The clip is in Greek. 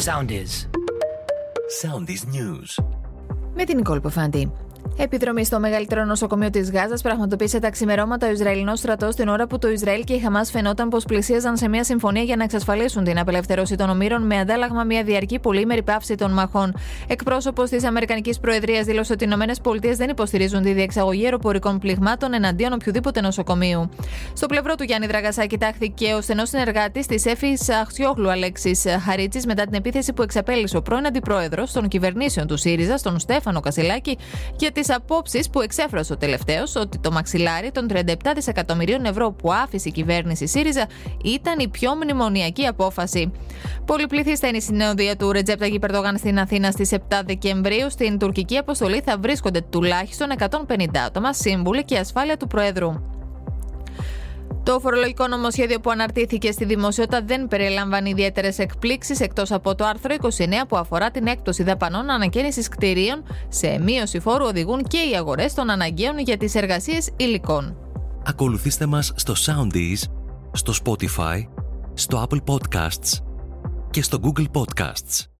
Soundies. Soundies News. Με την Νικόλ Ποφάντη. Επιδρομή στο μεγαλύτερο νοσοκομείο της Γάζας πραγματοποίησε τα ξημερώματα ο Ισραηλινός στρατός την ώρα που το Ισραήλ και η Χαμάς φαινόταν πως πλησίαζαν σε μια συμφωνία για να εξασφαλίσουν την απελευθέρωση των ομήρων με αντάλλαγμα μια διαρκή πολύμερη πάυση των μαχών. Εκπρόσωπος της Αμερικανικής Προεδρίας δήλωσε ότι οι ΗΠΑ δεν υποστηρίζουν τη διεξαγωγή αεροπορικών πληγμάτων εναντίον οποιοδήποτε νοσοκομείου. Στο πλευρό του Γιάννη Δραγασάκη τάχθηκε ο στενός συνεργάτης της Εφης Αχτιόγλου Αλέξης Χαρίτσης μετά την επίθεση που εξαπέλυσε ο πρώην αντιπρόεδρος των κυβερνήσεων του ΣΥΡΙΖΑ, τον Στέφανο Κασιλάκη, για τις απόψεις που εξέφρασε ο τελευταίος ότι το μαξιλάρι των 37 δισεκατομμυρίων ευρώ που άφησε η κυβέρνηση ΣΥΡΙΖΑ ήταν η πιο μνημονιακή απόφαση. Πολυπληθή είναι η συνέοδια του Ρετζέπτα Περδόγαν στην Αθήνα στις 7 Δεκεμβρίου. Στην τουρκική αποστολή θα βρίσκονται τουλάχιστον 150 άτομα, σύμβουλοι και ασφάλεια του Προέδρου. Το φορολογικό νομοσχέδιο που αναρτήθηκε στη δημοσιότητα δεν περιλαμβάνει ιδιαίτερες εκπλήξεις εκτός από το άρθρο 29 που αφορά την έκπτωση δαπανών ανακαίνησης κτηρίων. Σε μείωση φόρου οδηγούν και οι αγορές των αναγκαίων για τις εργασίες υλικών. Ακολουθήστε μας στο Soundees, στο Spotify, στο Apple Podcasts και στο Google Podcasts.